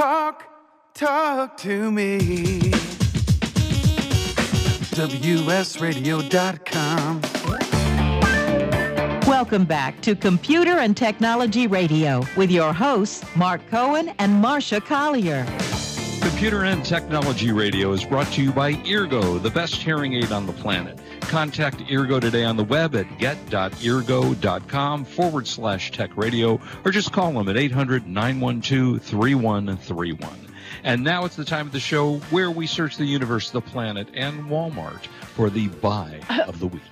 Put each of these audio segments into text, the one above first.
Talk, talk to me. WSRadio.com. Welcome back to Computer and Technology Radio with your hosts, Mark Cohen and Marsha Collier. Computer and Technology Radio is brought to you by Eargo, the best hearing aid on the planet. Contact Eargo today on the web at get.eargo.com forward slash tech radio or just call them at 800 912 3131. And now it's the time of the show where we search the universe, the planet, and Walmart for the buy of the week.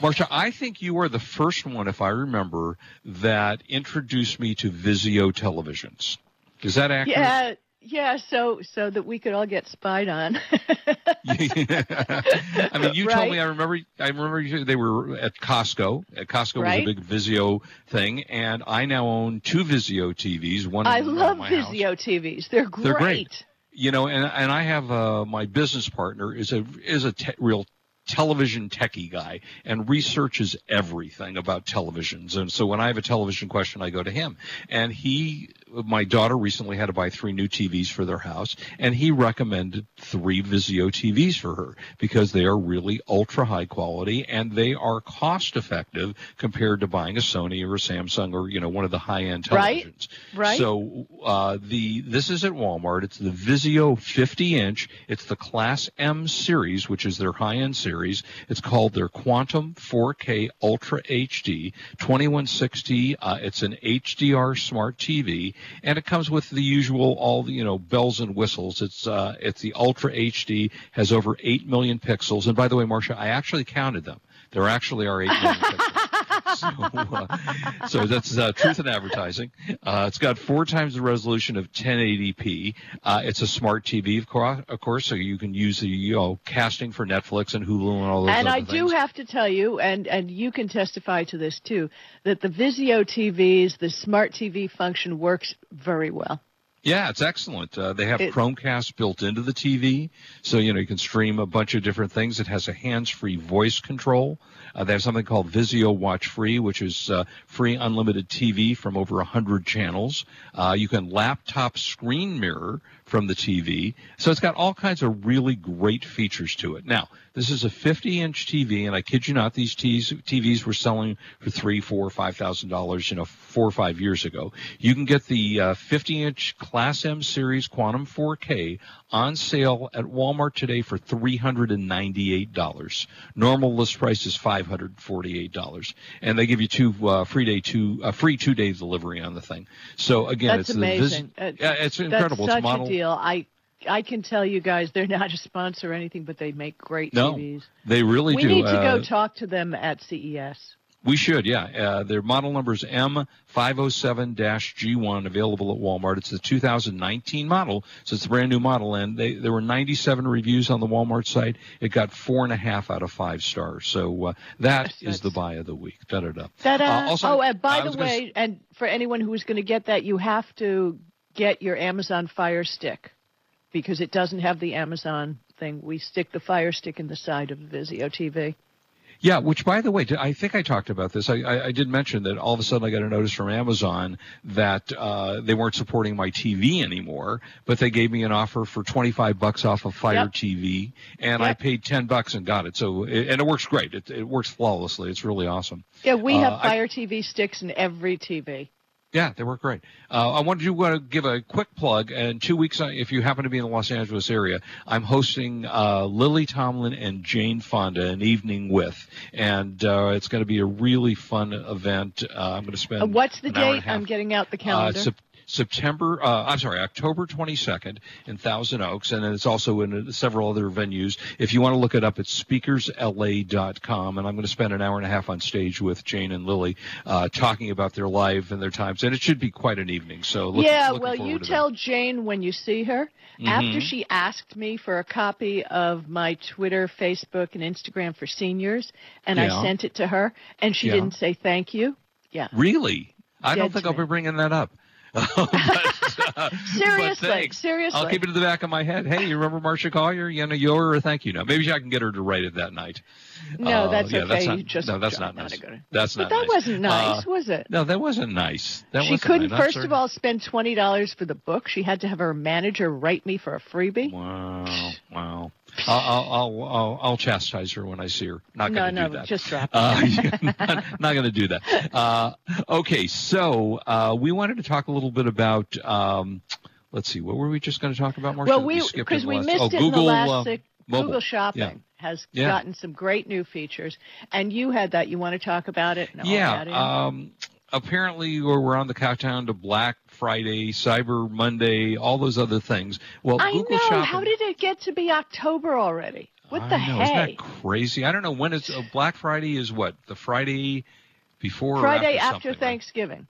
Marsha, I think you are the first one, if I remember, that introduced me to Vizio televisions. Is that accurate? Yeah, yeah. So so that we could all get spied on. I mean, you Right. told me. I remember. I remember you, they were at Costco. At Costco Right. was a big Vizio thing, and I now own two Vizio TVs. One I love my house. Vizio TVs. They're great. They're great. You know, and and I have uh, my business partner is a is a te- real television techie guy and researches everything about televisions. And so when I have a television question, I go to him. And he, my daughter recently had to buy three new TVs for their house, and he recommended three Vizio TVs for her because they are really ultra high quality and they are cost effective compared to buying a Sony or a Samsung or you know one of the high end Right. televisions. Right. So uh, the this is at Walmart. It's the Vizio 50 inch. It's the Class M series, which is their high end series. It's called their Quantum 4K Ultra HD 2160. Uh, it's an HDR smart TV, and it comes with the usual all the you know bells and whistles. It's uh, it's the Ultra HD has over eight million pixels. And by the way, Marsha, I actually counted them. There actually are eight million pixels. So, uh, so that's uh, truth in advertising. Uh, it's got four times the resolution of 1080p. Uh, it's a smart TV, of course, of course, so you can use the you know casting for Netflix and Hulu and all those. And I do things. have to tell you, and, and you can testify to this too, that the Vizio TVs, the smart TV function works very well. Yeah, it's excellent. Uh, they have It- Chromecast built into the TV, so you know you can stream a bunch of different things. It has a hands-free voice control. Uh, they have something called Vizio Watch Free, which is uh, free unlimited TV from over 100 channels. Uh, you can laptop screen mirror from the TV, so it's got all kinds of really great features to it. Now, this is a 50-inch TV, and I kid you not, these TVs were selling for three, four, five thousand dollars, you know, four or five years ago. You can get the uh, 50-inch Class M Series Quantum 4K on sale at Walmart today for $398. Normal list price is $548, and they give you two uh, free day two uh, free two day delivery on the thing. So again, That's it's amazing. the Uh, Vis- yeah, it's incredible. That's it's model. Deal. I I can tell you guys, they're not a sponsor or anything, but they make great No, TVs. they really we do. We need to Uh, go talk to them at CES. We should, yeah. Uh, their model number is M507-G1, available at Walmart. It's the 2019 model, so it's a brand new model. And they, there were 97 reviews on the Walmart site. It got four and a half out of five stars. So uh, that Yes, is the buy of the week. Da da da. Uh, also, oh, and by the way, and for anyone who is going to get that, you have to get your Amazon Fire Stick because it doesn't have the Amazon thing. We stick the Fire Stick in the side of the Vizio TV. Yeah, which by the way, I think I talked about this. I, I, I did mention that all of a sudden I got a notice from Amazon that uh, they weren't supporting my TV anymore, but they gave me an offer for 25 bucks off of Fire Yep. TV, and I paid 10 bucks and got it. So, it, and it works great. It, it works flawlessly. It's really awesome. Yeah, we Uh, have I- Fire TV sticks in every TV. Yeah, they work great. Uh, I wanted to uh, give a quick plug. And two weeks, uh, if you happen to be in the Los Angeles area, I'm hosting uh, Lily Tomlin and Jane Fonda an evening with, and uh, it's going to be a really fun event. Uh, I'm going to spend. What's the an hour and a date? I'm getting out the calendar. Sep- September, uh, I'm sorry, October 22nd in Thousand Oaks, and then it's also in uh, several other venues. If you want to look it up, it's speakersla.com, and I'm going to spend an hour and a half on stage with Jane and Lily uh, talking about their life and their times, and it should be quite an evening. So, look, yeah, well, you tell Jane when you see her. After Mhm. she asked me for a copy of my Twitter, Facebook, and Instagram for seniors, and Yeah. I sent it to her, and she Yeah. didn't say thank you. Yeah. Really? I don't think I'll be bringing that up. but, uh, seriously, but seriously. I'll keep it in the back of my head. Hey, you remember Marsha Collier? You know, you owe her a thank you note. Maybe I can get her to write it that night. No, uh, that's yeah, okay. That's not, you just no, that's not nice. to- That's But not that nice. wasn't nice, Uh, was it? no, that wasn't nice. That she couldn't, nice. First of all, spend twenty dollars for the book. She had to have her manager write me for a freebie. Wow, wow. I'll, I'll, I'll, I'll, chastise her when I see her. Not going to no, do that. just drop it. Uh, not, not going to do that. Uh, okay, so uh, we wanted to talk a little bit about. Um, let's see, what were we just going to talk about, Marsha? well, we because the we missed oh, it Google, in the last uh, Google Shopping Yeah. has Yeah. gotten some great new features, and you had that. You want to talk about it? And all that? Yeah. Um, apparently, we're, we're on the countdown to Black Friday, Cyber Monday, all those other things. Well, I Google know. Shopping. How did it get to be October already? What the I know, Isn't that crazy? I don't know when it's uh, Black Friday is what the Friday before or Friday after, after? Thanksgiving.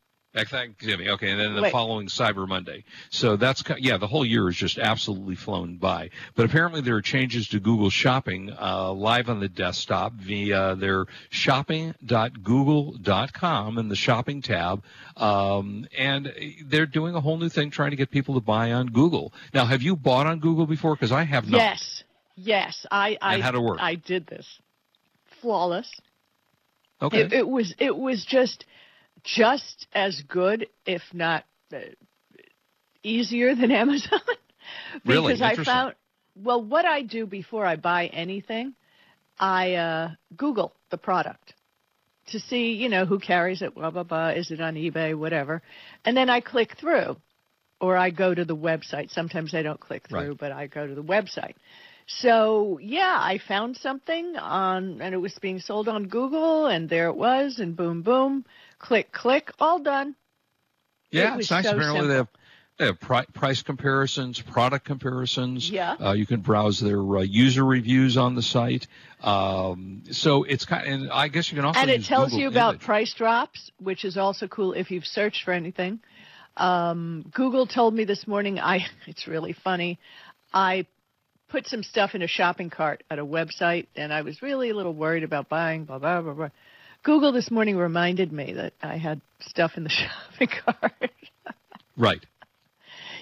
Thanksgiving, okay, and then the Wait. following Cyber Monday. So that's yeah, the whole year has just absolutely flown by. But apparently there are changes to Google Shopping uh, live on the desktop via their shopping.google.com in the shopping tab, um, and they're doing a whole new thing trying to get people to buy on Google. Now, have you bought on Google before? Because I have not. Yes, yes. I I And how'd it work? I did this. Flawless. Okay. It, it was it was just just as good, if not uh, easier than Amazon. Really? because I found well, what I do before I buy anything, I uh, Google the product to see you know who carries it, blah blah blah. Is it on eBay, whatever, and then I click through, or I go to the website. Sometimes I don't click through, Right. but I go to the website. So yeah, I found something on, and it was being sold on Google, and there it was, and boom, boom, click, click, all done. Yeah, It it's nice. so Apparently, simple. they have, they have pri- price comparisons, product comparisons. Yeah. Uh, you can browse their uh, user reviews on the site. Um, so it's kind, and I guess you can also and it tells Google you about Image. price drops, which is also cool if you've searched for anything. Um, Google told me this morning. I it's really funny. I put some stuff in a shopping cart at a website, and I was really a little worried about buying. Blah blah blah blah. Google this morning reminded me that I had stuff in the shopping cart. Right.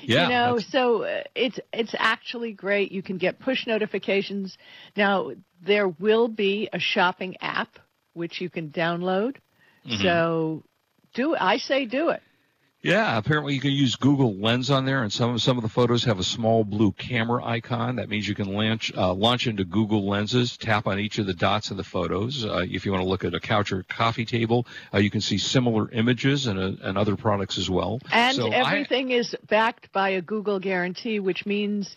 Yeah. you know, that's- so uh, it's it's actually great. You can get push notifications. Now there will be a shopping app which you can download. Mm-hmm. So do I say do it. Yeah, apparently you can use Google Lens on there, and some some of the photos have a small blue camera icon. That means you can launch uh, launch into Google Lenses, tap on each of the dots in the photos. Uh, if you want to look at a couch or coffee table, uh, you can see similar images and, uh, and other products as well. And So I- everything is backed by a Google guarantee, which means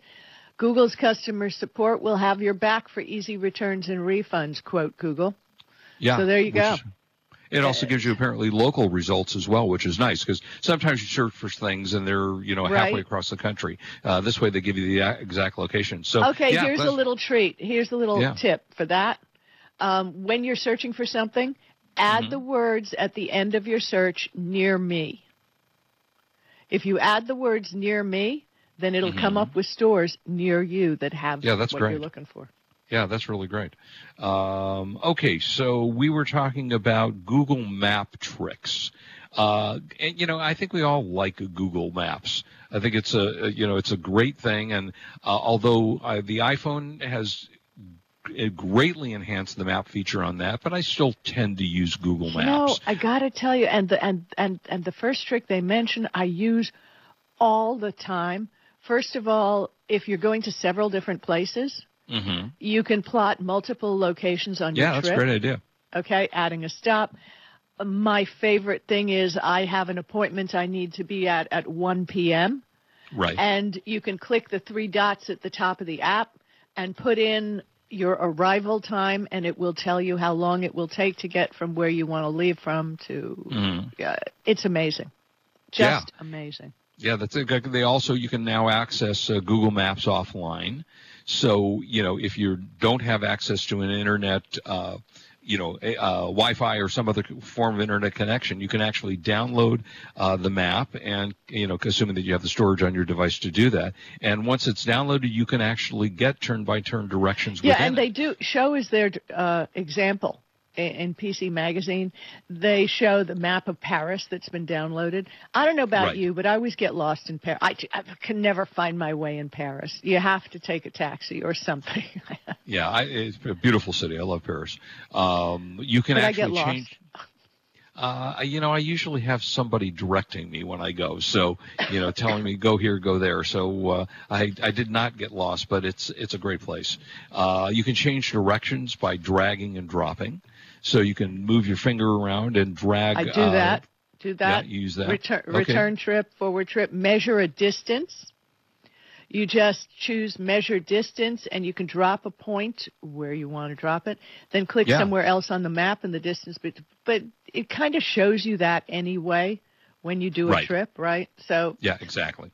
Google's customer support will have your back for easy returns and refunds, quote Google. Yeah. So there you go. is- It also gives you apparently local results as well, which is nice because sometimes you search for things and they're you know halfway Right. across the country. Uh, this way they give you the exact location. So Okay, yeah, here's a little treat. Here's a little Yeah. tip for that. Um, when you're searching for something, add Mm-hmm. the words at the end of your search near me. If you add the words near me, then it'll come up with stores near you that have Mm-hmm. Yeah, that's what great. you're looking for. Yeah, that's really great. Um, okay, so we were talking about Google Map tricks. Uh, and you know, I think we all like Google Maps. I think it's a you know it's a great thing, and uh, although uh, the iPhone has greatly enhanced the map feature on that, but I still tend to use Google You know, Maps. I gotta tell you, and the and and and the first trick they mentioned, I use all the time. First of all, if you're going to several different places, hmm you can plot multiple locations on Yeah, your trip. Yeah, that's a great idea. okay, adding a stop. My favorite thing is I have an appointment I need to be at at 1 p.m. Right. and you can click the three dots at the top of the app and put in your arrival time and it will tell you how long it will take to get from where you want to leave from to Mhm. yeah, it's amazing. Yeah. Just amazing. Yeah, that's it. They also you can now access uh, Google Maps offline. So you know if you don't have access to an internet, uh, you know, a- uh, Wi-Fi or some other form of internet connection, you can actually download uh, the map, and you know, assuming that you have the storage on your device to do that. And once it's downloaded, you can actually get turn-by-turn directions. Yeah, and it. they do show as their uh, example in PC Magazine, they show the map of Paris that's been downloaded. I don't know about Right. you, but I always get lost in Paris. I, I can never find my way in Paris. You have to take a taxi or something. Yeah, I, it's a beautiful city. I love Paris. Um, you can But actually change. Uh, you know, I usually have somebody directing me when I go, so you know, telling me go here, go there. So uh, I I did not get lost, but it's it's a great place. Uh, you can change directions by dragging and dropping, so you can move your finger around and drag. I do uh, that. Do that. Yeah, use that. Return, Okay. return trip, forward trip. Measure a distance. You just choose measure distance, and you can drop a point where you want to drop it. Then click Yeah. somewhere else on the map and the distance. But but it kind of shows you that anyway when you do a Right. trip, right? So Yeah, exactly.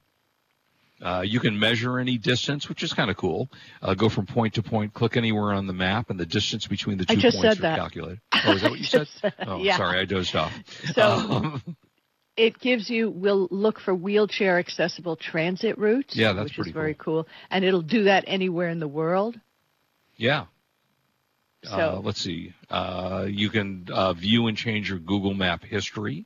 Uh, you can measure any distance, which is kind of cool. Uh, go from point to point, click anywhere on the map, and the distance between the two points said are calculated. Oh, is that what you said? Oh, yeah. sorry, I dozed off. So- Um, it gives you We'll look for wheelchair accessible transit routes. Yeah, that's which pretty is very cool. And it'll do that anywhere in the world. yeah. So Uh, let's see. Uh, you can uh, view and change your Google Map history.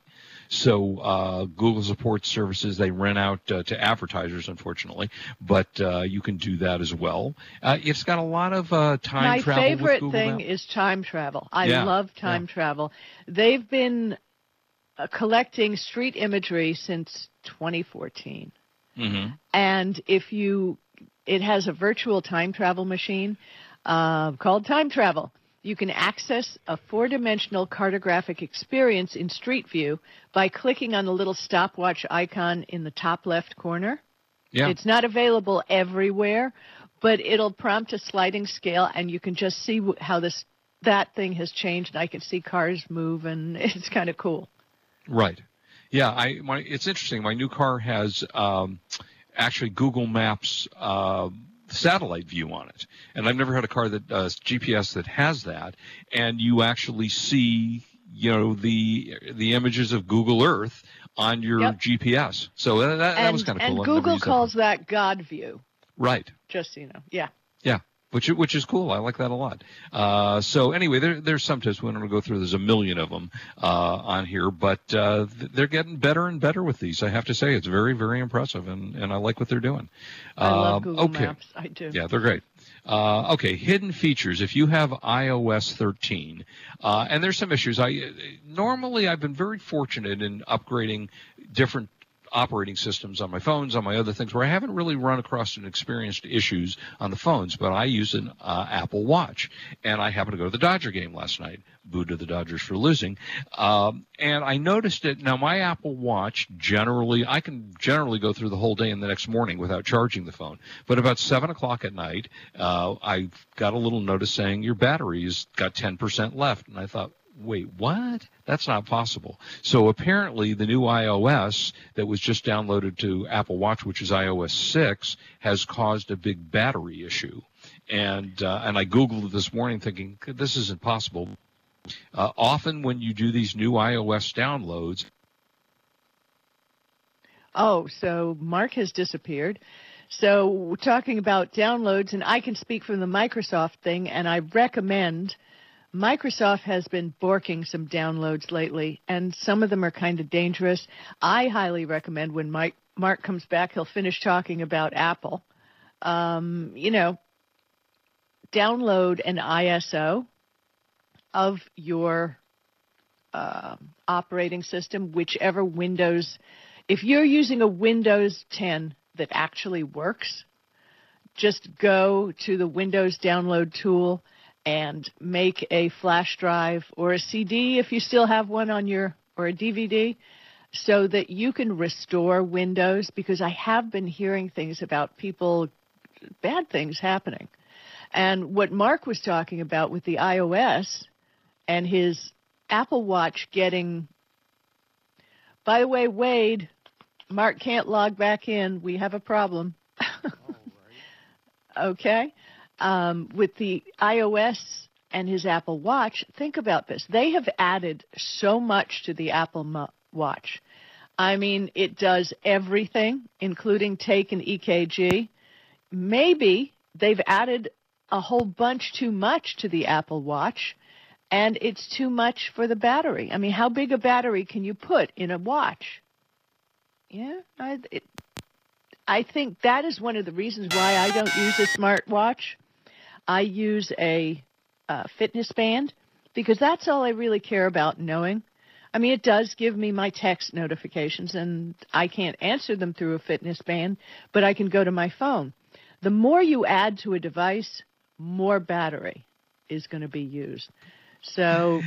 So uh, Google supports services they rent out uh, to advertisers, unfortunately, but uh, you can do that as well. Uh, it's got a lot of uh, time My travel. with favorite thing Maps. is time travel. I Yeah, love time travel. They've been uh, collecting street imagery since 2014. Mhm. And if you, it has a virtual time travel machine uh, called Time Travel. You can access a four dimensional cartographic experience in Street View by clicking on the little stopwatch icon in the top left corner. Yeah. It's not available everywhere, but it'll prompt a sliding scale, and you can just see how this that thing has changed. I can see cars move, and it's kind of cool. Right. Yeah, I my it's interesting. My new car has um, actually Google Maps uh, satellite view on it, and I've never had a car that uh, does GPS that has that. And you actually see, you know, the the images of Google Earth on your Yep. GPS. So that, that, that and was kind of cool. I've Google calls that God View. right. Just so you know, yeah. Yeah, which which is cool. I like that a lot. Uh, so anyway, there, there's some tips. Going to go through. There's a million of them uh, on here, but uh, they're getting better and better with these. I have to say, it's very very impressive, and, and I like what they're doing. I love Um, Google okay. Maps. I do. Yeah, they're great. Uh, okay, hidden features. If you have iOS 13, uh, and there's some issues. I normally I've been very fortunate in upgrading different operating systems on my phones, on my other things, where I haven't really run across and experienced issues on the phones. But I use an uh, Apple Watch, and I happened to go to the Dodger game last night. Boo to the Dodgers for losing. Um, and I noticed it. Now my Apple Watch generally, I can generally go through the whole day and the next morning without charging the phone. But about seven o'clock at night, uh, I got a little notice saying your battery's got 10% left, and I thought. Wait, what? That's not possible. So apparently, the new iOS that was just downloaded to Apple Watch, which is iOS 6, has caused a big battery issue. And uh, and I googled it this morning, thinking this isn't possible. Uh, often, when you do these new iOS downloads, Oh, so Mark has disappeared. So talking about downloads, and I can speak from the Microsoft thing, and I recommend. Microsoft has been borking some downloads lately, and some of them are kind of dangerous. I highly recommend when Mike, Mark comes back, he'll finish talking about Apple. Um, you know, download an ISO of your um operating system, whichever Windows. If you're using a Windows 10 that actually works, just go to the Windows download tool and make a flash drive or a CD if you still have one on your or a DVD so that you can restore Windows because I have been hearing things about people bad things happening. And what Mark was talking about with the iOS and his Apple Watch getting by the way, Wade, Mark can't log back in. We have a problem. okay? Um, with the iOS and his Apple Watch, think about this. They have added so much to the Apple Mo- Watch. I mean, it does everything, including take an EKG. Maybe they've added a whole bunch too much to the Apple Watch, and it's too much for the battery. I mean, how big a battery can you put in a watch? Yeah, I, it, I think that is one of the reasons why I don't use a smartwatch. I use a uh, fitness band because that's all I really care about knowing. I mean, it does give me my text notifications, and I can't answer them through a fitness band, but I can go to my phone. The more you add to a device, more battery is going to be used. So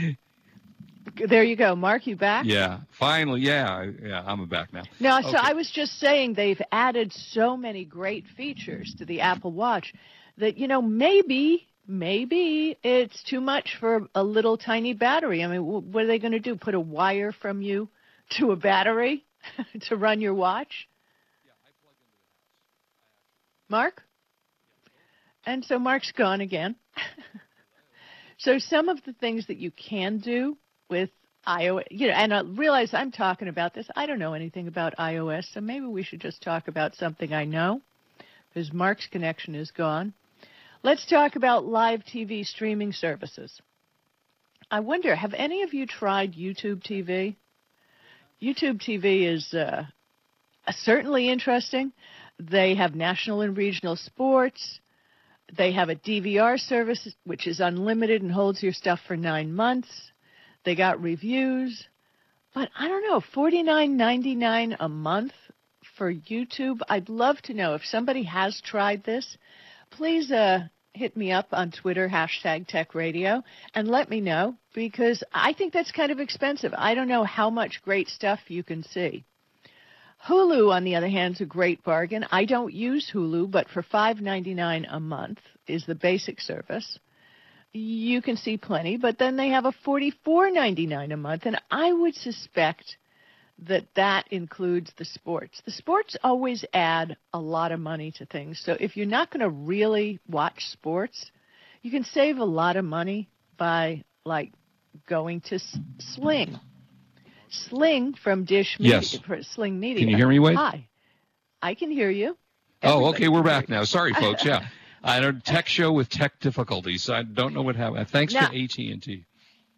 there you go. Mark, you back? Yeah, finally. Yeah, yeah, I'm back now. No, so I was just saying they've added so many great features to the Apple Watch that, you know, maybe maybe it's too much for a little tiny battery. I mean, what are they going to do? Put a wire from you to a battery to run your watch? Mark? And so Mark's gone again. so some of the things that you can do with iOS, you know, and I realize I'm talking about this. I don't know anything about iOS, so maybe we should just talk about something I know because Mark's connection is gone. Let's talk about live TV streaming services. I wonder, have any of you tried YouTube TV? YouTube TV is uh, certainly interesting. They have national and regional sports. They have a DVR service, which is unlimited and holds your stuff for nine months. They got reviews. But I don't know, forty nine ninety nine a month for YouTube. I'd love to know if somebody has tried this please uh, hit me up on Twitter, hashtag Tech Radio, and let me know because I think that's kind of expensive. I don't know how much great stuff you can see. Hulu, on the other hand, is a great bargain. I don't use Hulu, but for $5.99 a month is the basic service. You can see plenty, but then they have a $44.99 a month, and I would suspect that that includes the sports. The sports always add a lot of money to things. So if you're not going to really watch sports, you can save a lot of money by like going to Sling. Sling from Dish Media, yes. Uh, Sling Media. Can you hear me, Wade? Hi. I can hear you. Everybody oh, okay, we're back now. Sorry, folks. Yeah. I had a tech show with tech difficulties. I don't know what happened. Thanks now, to AT&T.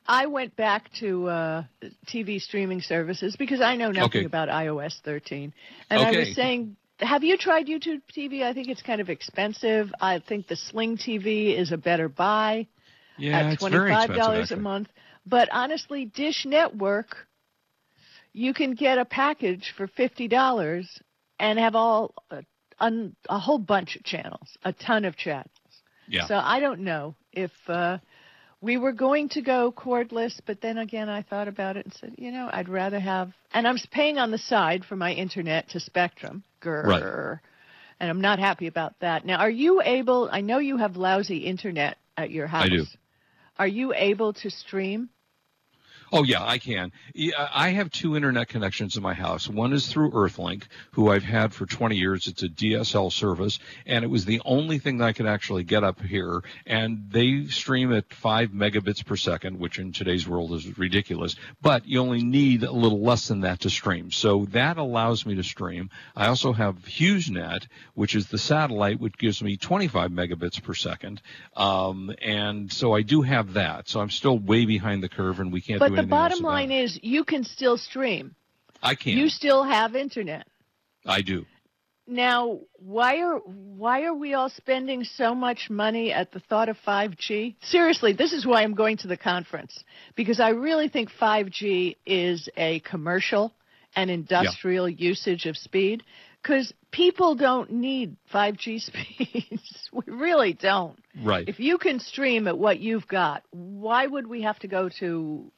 I went back to uh, TV streaming services because I know nothing okay. about iOS 13. And okay. I was saying, have you tried YouTube TV? I think it's kind of expensive. I think the Sling TV is a better buy yeah, at $25 a month. But honestly, Dish Network, you can get a package for $50 and have all uh, un, a whole bunch of channels, a ton of channels. Yeah. So I don't know if uh, we were going to go cordless, but then again, I thought about it and said, you know, I'd rather have, and I'm paying on the side for my internet to Spectrum. Grr. Right. And I'm not happy about that. Now, are you able, I know you have lousy internet at your house. I do. Are you able to stream? Oh yeah, I can. I have two internet connections in my house. One is through Earthlink, who I've had for 20 years. It's a DSL service, and it was the only thing that I could actually get up here. And they stream at five megabits per second, which in today's world is ridiculous. But you only need a little less than that to stream. So that allows me to stream. I also have HughesNet, which is the satellite, which gives me 25 megabits per second. Um, and so I do have that. So I'm still way behind the curve, and we can't but do the bottom line is you can still stream. I can. You still have internet. I do. Now, why are why are we all spending so much money at the thought of 5G? Seriously, this is why I'm going to the conference because I really think 5G is a commercial and industrial yeah. usage of speed because people don't need 5G speeds. we really don't. Right. If you can stream at what you've got, why would we have to go to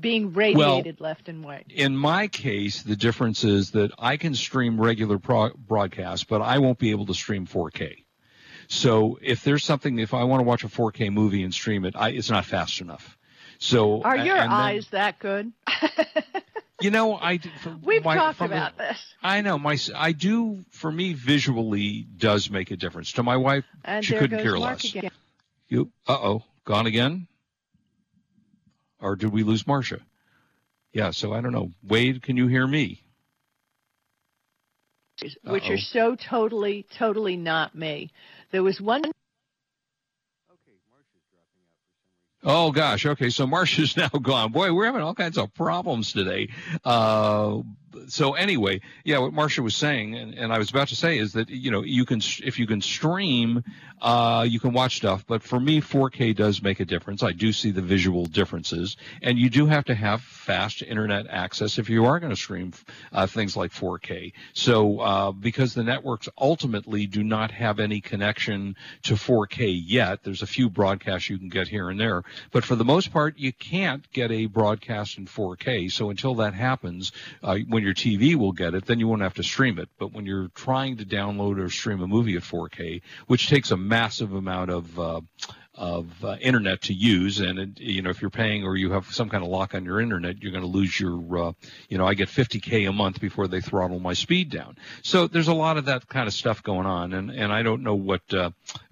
being radiated well, left and right. In my case, the difference is that I can stream regular pro- broadcasts, but I won't be able to stream 4K. So if there's something, if I want to watch a 4K movie and stream it, I, it's not fast enough. So are your eyes that good? you know, I we've my, talked about this. I know my I do for me visually does make a difference. To my wife, and she couldn't care Mark less. Again. You uh oh, gone again? Or did we lose Marsha? Yeah, so I don't know. Wade, can you hear me? Which Uh-oh. are so totally, totally not me. There was one. Oh gosh. Okay. So Marsha's now gone. Boy, we're having all kinds of problems today. Uh, so anyway, yeah, what Marsha was saying, and, and, I was about to say is that you know you can if you can stream, uh, you can watch stuff. But for me, 4K does make a difference. I do see the visual differences, and you do have to have fast internet access if you are going to stream uh, things like 4K. So uh, because the networks ultimately do not have any connection to 4K yet, there's a few broadcasts you can get here and there, but for the most part, you can't get a broadcast in 4K. So until that happens, uh, when your TV will get it, then you won't have to stream it. But when you're trying to download or stream a movie at 4K, which takes a massive amount of uh, of uh, internet to use, and it, you know if you're paying or you have some kind of lock on your internet, you're going to lose your. Uh, you know, I get 50k a month before they throttle my speed down. So there's a lot of that kind of stuff going on, and and I don't know what uh,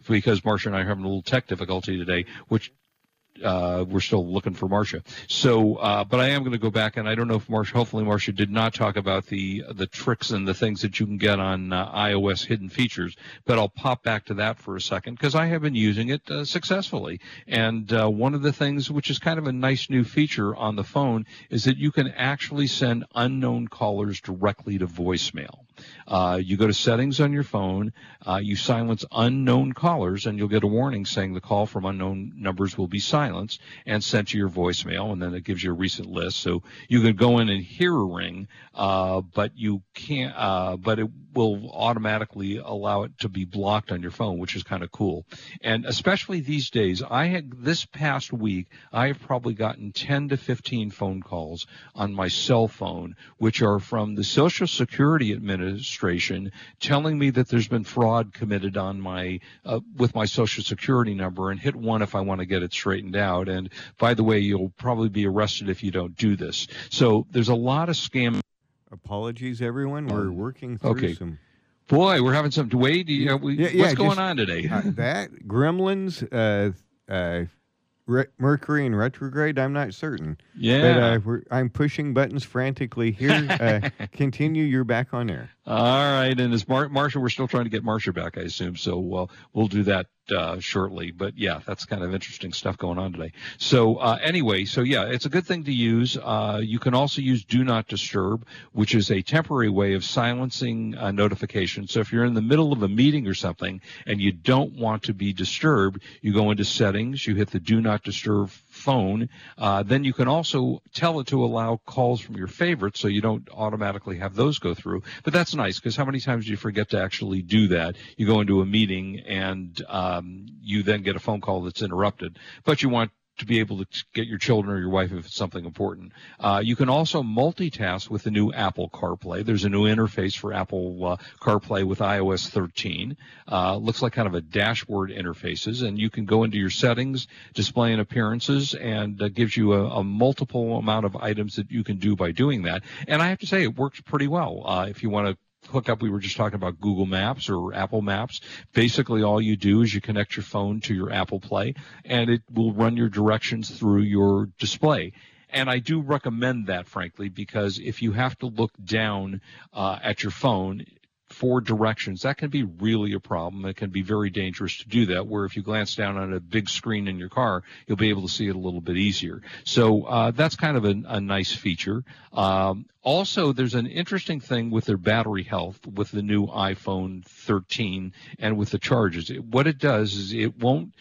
because Marsha and I are having a little tech difficulty today, which uh, we're still looking for Marsha. So, uh, but I am going to go back, and I don't know if Marsha. Hopefully, Marsha did not talk about the the tricks and the things that you can get on uh, iOS hidden features. But I'll pop back to that for a second because I have been using it uh, successfully. And uh, one of the things, which is kind of a nice new feature on the phone, is that you can actually send unknown callers directly to voicemail. Uh, you go to settings on your phone, uh, you silence unknown callers, and you'll get a warning saying the call from unknown numbers will be silenced and sent to your voicemail, and then it gives you a recent list. So you can go in and hear a ring, uh, but you can't, uh, but it will automatically allow it to be blocked on your phone, which is kind of cool. And especially these days, I had this past week, I have probably gotten 10 to 15 phone calls on my cell phone, which are from the Social Security Administration telling me that there's been fraud committed on my uh, with my Social Security number, and hit one if I want to get it straightened out. And by the way, you'll probably be arrested if you don't do this. So there's a lot of scam Apologies, everyone. We're working through okay. some. Boy, we're having some. Wade, you know, we, Yeah, yeah, what's going just- on today? Uh, that Gremlins, uh, uh, re- Mercury in retrograde. I'm not certain. But yeah. uh, we're, I'm pushing buttons frantically here. Uh, continue. You're back on air. All right, and as Mar- Marsha, we're still trying to get Marsha back, I assume. So uh, we'll do that uh, shortly. But yeah, that's kind of interesting stuff going on today. So uh, anyway, so yeah, it's a good thing to use. Uh, you can also use Do Not Disturb, which is a temporary way of silencing uh, notifications. So if you're in the middle of a meeting or something and you don't want to be disturbed, you go into Settings, you hit the Do Not Disturb phone. Uh, then you can also tell it to allow calls from your favorites, so you don't automatically have those go through. But that's nice because how many times do you forget to actually do that? You go into a meeting and um, you then get a phone call that's interrupted, but you want to be able to get your children or your wife if it's something important. Uh, you can also multitask with the new Apple CarPlay. There's a new interface for Apple uh, CarPlay with iOS 13. Uh, looks like kind of a dashboard interfaces, and you can go into your settings, display and appearances, and uh, gives you a, a multiple amount of items that you can do by doing that. And I have to say, it works pretty well. Uh, if you want to hook up. We were just talking about Google Maps or Apple Maps. Basically, all you do is you connect your phone to your Apple Play, and it will run your directions through your display. And I do recommend that, frankly, because if you have to look down uh, at your phone, for directions, that can be really a problem. It can be very dangerous to do that. Where if you glance down on a big screen in your car, you'll be able to see it a little bit easier. So uh, that's kind of a, a nice feature. Um, also, there's an interesting thing with their battery health with the new iPhone 13 and with the charges. It, what it does is it won't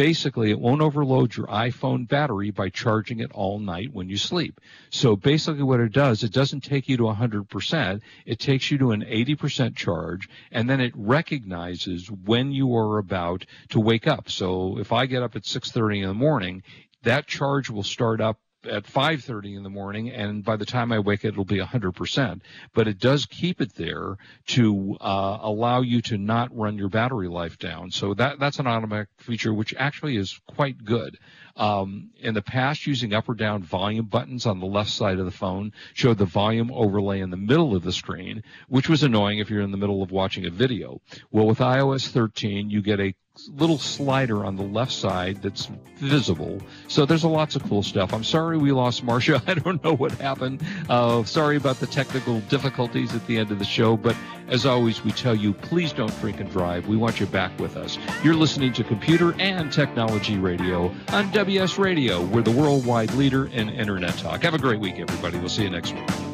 basically it won't overload your iPhone battery by charging it all night when you sleep. So basically what it does, it doesn't take you to 100%, it takes you to an 80% charge and then it recognizes when you are about to wake up. So if I get up at 6:30 in the morning, that charge will start up at 5:30 in the morning, and by the time I wake, it'll be 100%. But it does keep it there to uh, allow you to not run your battery life down. So that that's an automatic feature, which actually is quite good. Um, in the past, using up or down volume buttons on the left side of the phone showed the volume overlay in the middle of the screen, which was annoying if you're in the middle of watching a video. Well, with iOS 13, you get a little slider on the left side that's visible. So there's a lots of cool stuff. I'm sorry we lost Marsha. I don't know what happened. Uh, sorry about the technical difficulties at the end of the show, but As always, we tell you, please don't drink and drive. We want you back with us. You're listening to Computer and Technology Radio on WS Radio. We're the worldwide leader in Internet talk. Have a great week, everybody. We'll see you next week.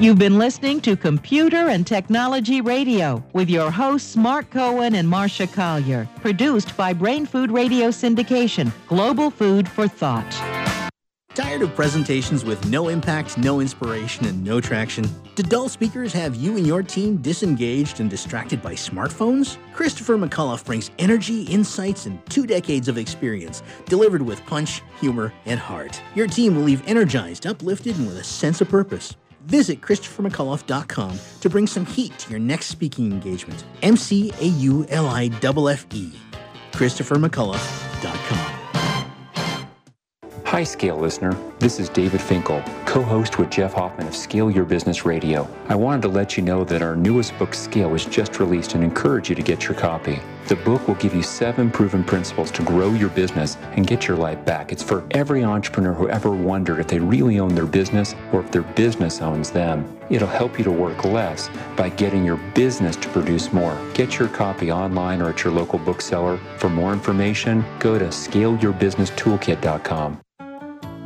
You've been listening to Computer and Technology Radio with your hosts Mark Cohen and Marsha Collier, produced by Brain Food Radio Syndication, Global Food for Thought. Tired of presentations with no impact, no inspiration, and no traction? Do dull speakers have you and your team disengaged and distracted by smartphones? Christopher McAuliffe brings energy, insights, and two decades of experience, delivered with punch, humor, and heart. Your team will leave energized, uplifted, and with a sense of purpose. Visit ChristopherMcAuliffe.com to bring some heat to your next speaking engagement. M C A U L I F F E. ChristopherMcAuliffe.com. Hi, Scale listener. This is David Finkel, co host with Jeff Hoffman of Scale Your Business Radio. I wanted to let you know that our newest book, Scale, was just released and encourage you to get your copy. The book will give you seven proven principles to grow your business and get your life back. It's for every entrepreneur who ever wondered if they really own their business or if their business owns them. It'll help you to work less by getting your business to produce more. Get your copy online or at your local bookseller. For more information, go to scaleyourbusinesstoolkit.com.